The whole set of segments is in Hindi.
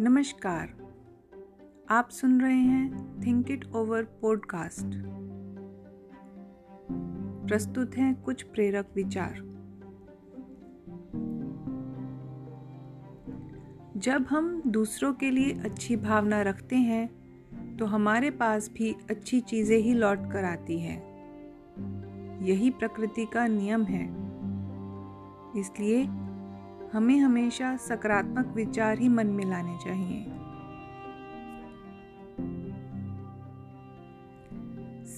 नमस्कार। आप सुन रहे हैं थिंक इट ओवर पॉडकास्ट प्रस्तुत हैं कुछ प्रेरक विचार। जब हम दूसरों के लिए अच्छी भावना रखते हैं तो हमारे पास भी अच्छी चीज़ें ही लौट कर आती हैं। यही प्रकृति का नियम है। इसलिए हमें हमेशा सकारात्मक विचार ही मन में लाने चाहिए।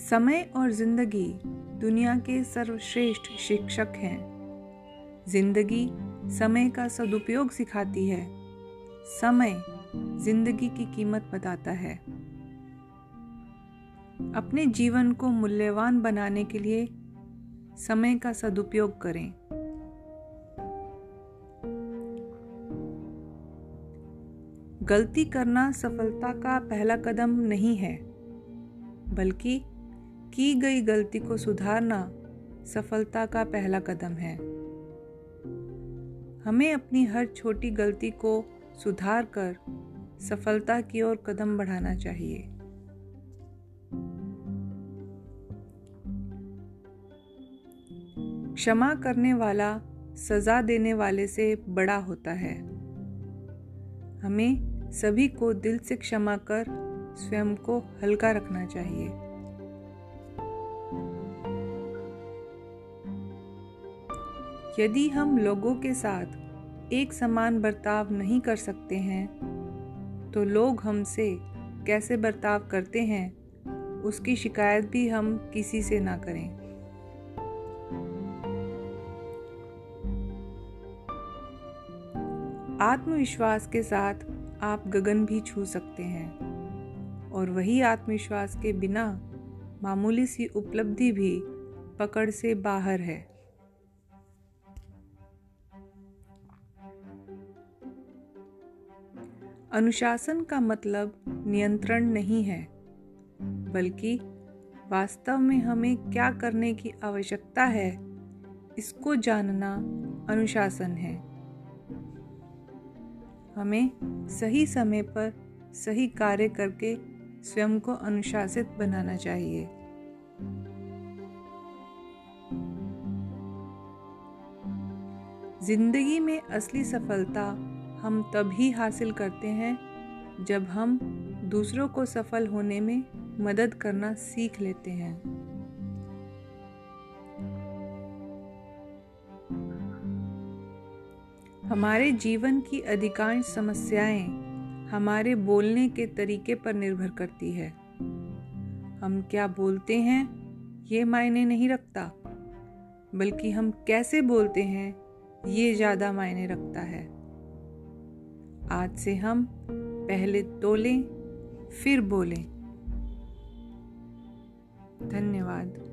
समय और ज़िंदगी दुनिया के सर्वश्रेष्ठ शिक्षक हैं। ज़िंदगी समय का सदुपयोग सिखाती है। समय ज़िंदगी की कीमत बताता है। अपने जीवन को मूल्यवान बनाने के लिए समय का सदुपयोग करें। गलती करना सफलता का पहला कदम नहीं है, बल्कि की गई गलती को सुधारना सफलता का पहला कदम है। हमें अपनी हर छोटी गलती को सुधार कर सफलता की ओर कदम बढ़ाना चाहिए। क्षमा करने वाला, सजा देने वाले से बड़ा होता है। हमें सभी को दिल से क्षमा कर, स्वयं को हल्का रखना चाहिए। यदि हम लोगों के साथ एक समान बर्ताव नहीं कर सकते हैं तो लोग हमसे कैसे बर्ताव करते हैं, उसकी शिकायत भी हम किसी से ना करें। आत्मविश्वास के साथ आप गगन भी छू सकते हैं। और वही आत्मविश्वास के बिना मामूली सी उपलब्धि भी पकड़ से बाहर है। अनुशासन का मतलब नियंत्रण नहीं है, बल्कि वास्तव में हमें क्या करने की आवश्यकता है, इसको जानना अनुशासन है। हमें सही समय पर सही कार्य करके स्वयं को अनुशासित बनाना चाहिए। ज़िंदगी में असली सफलता हम तभी हासिल करते हैं जब हम दूसरों को सफल होने में मदद करना सीख लेते हैं। हमारे जीवन की अधिकांश समस्याएँ हमारे बोलने के तरीके पर निर्भर करती है। हम क्या बोलते हैं, ये मायने नहीं रखता, बल्कि हम कैसे बोलते हैं, ये ज़्यादा मायने रखता है। आज से हम पहले तोलें, फिर बोलें। धन्यवाद।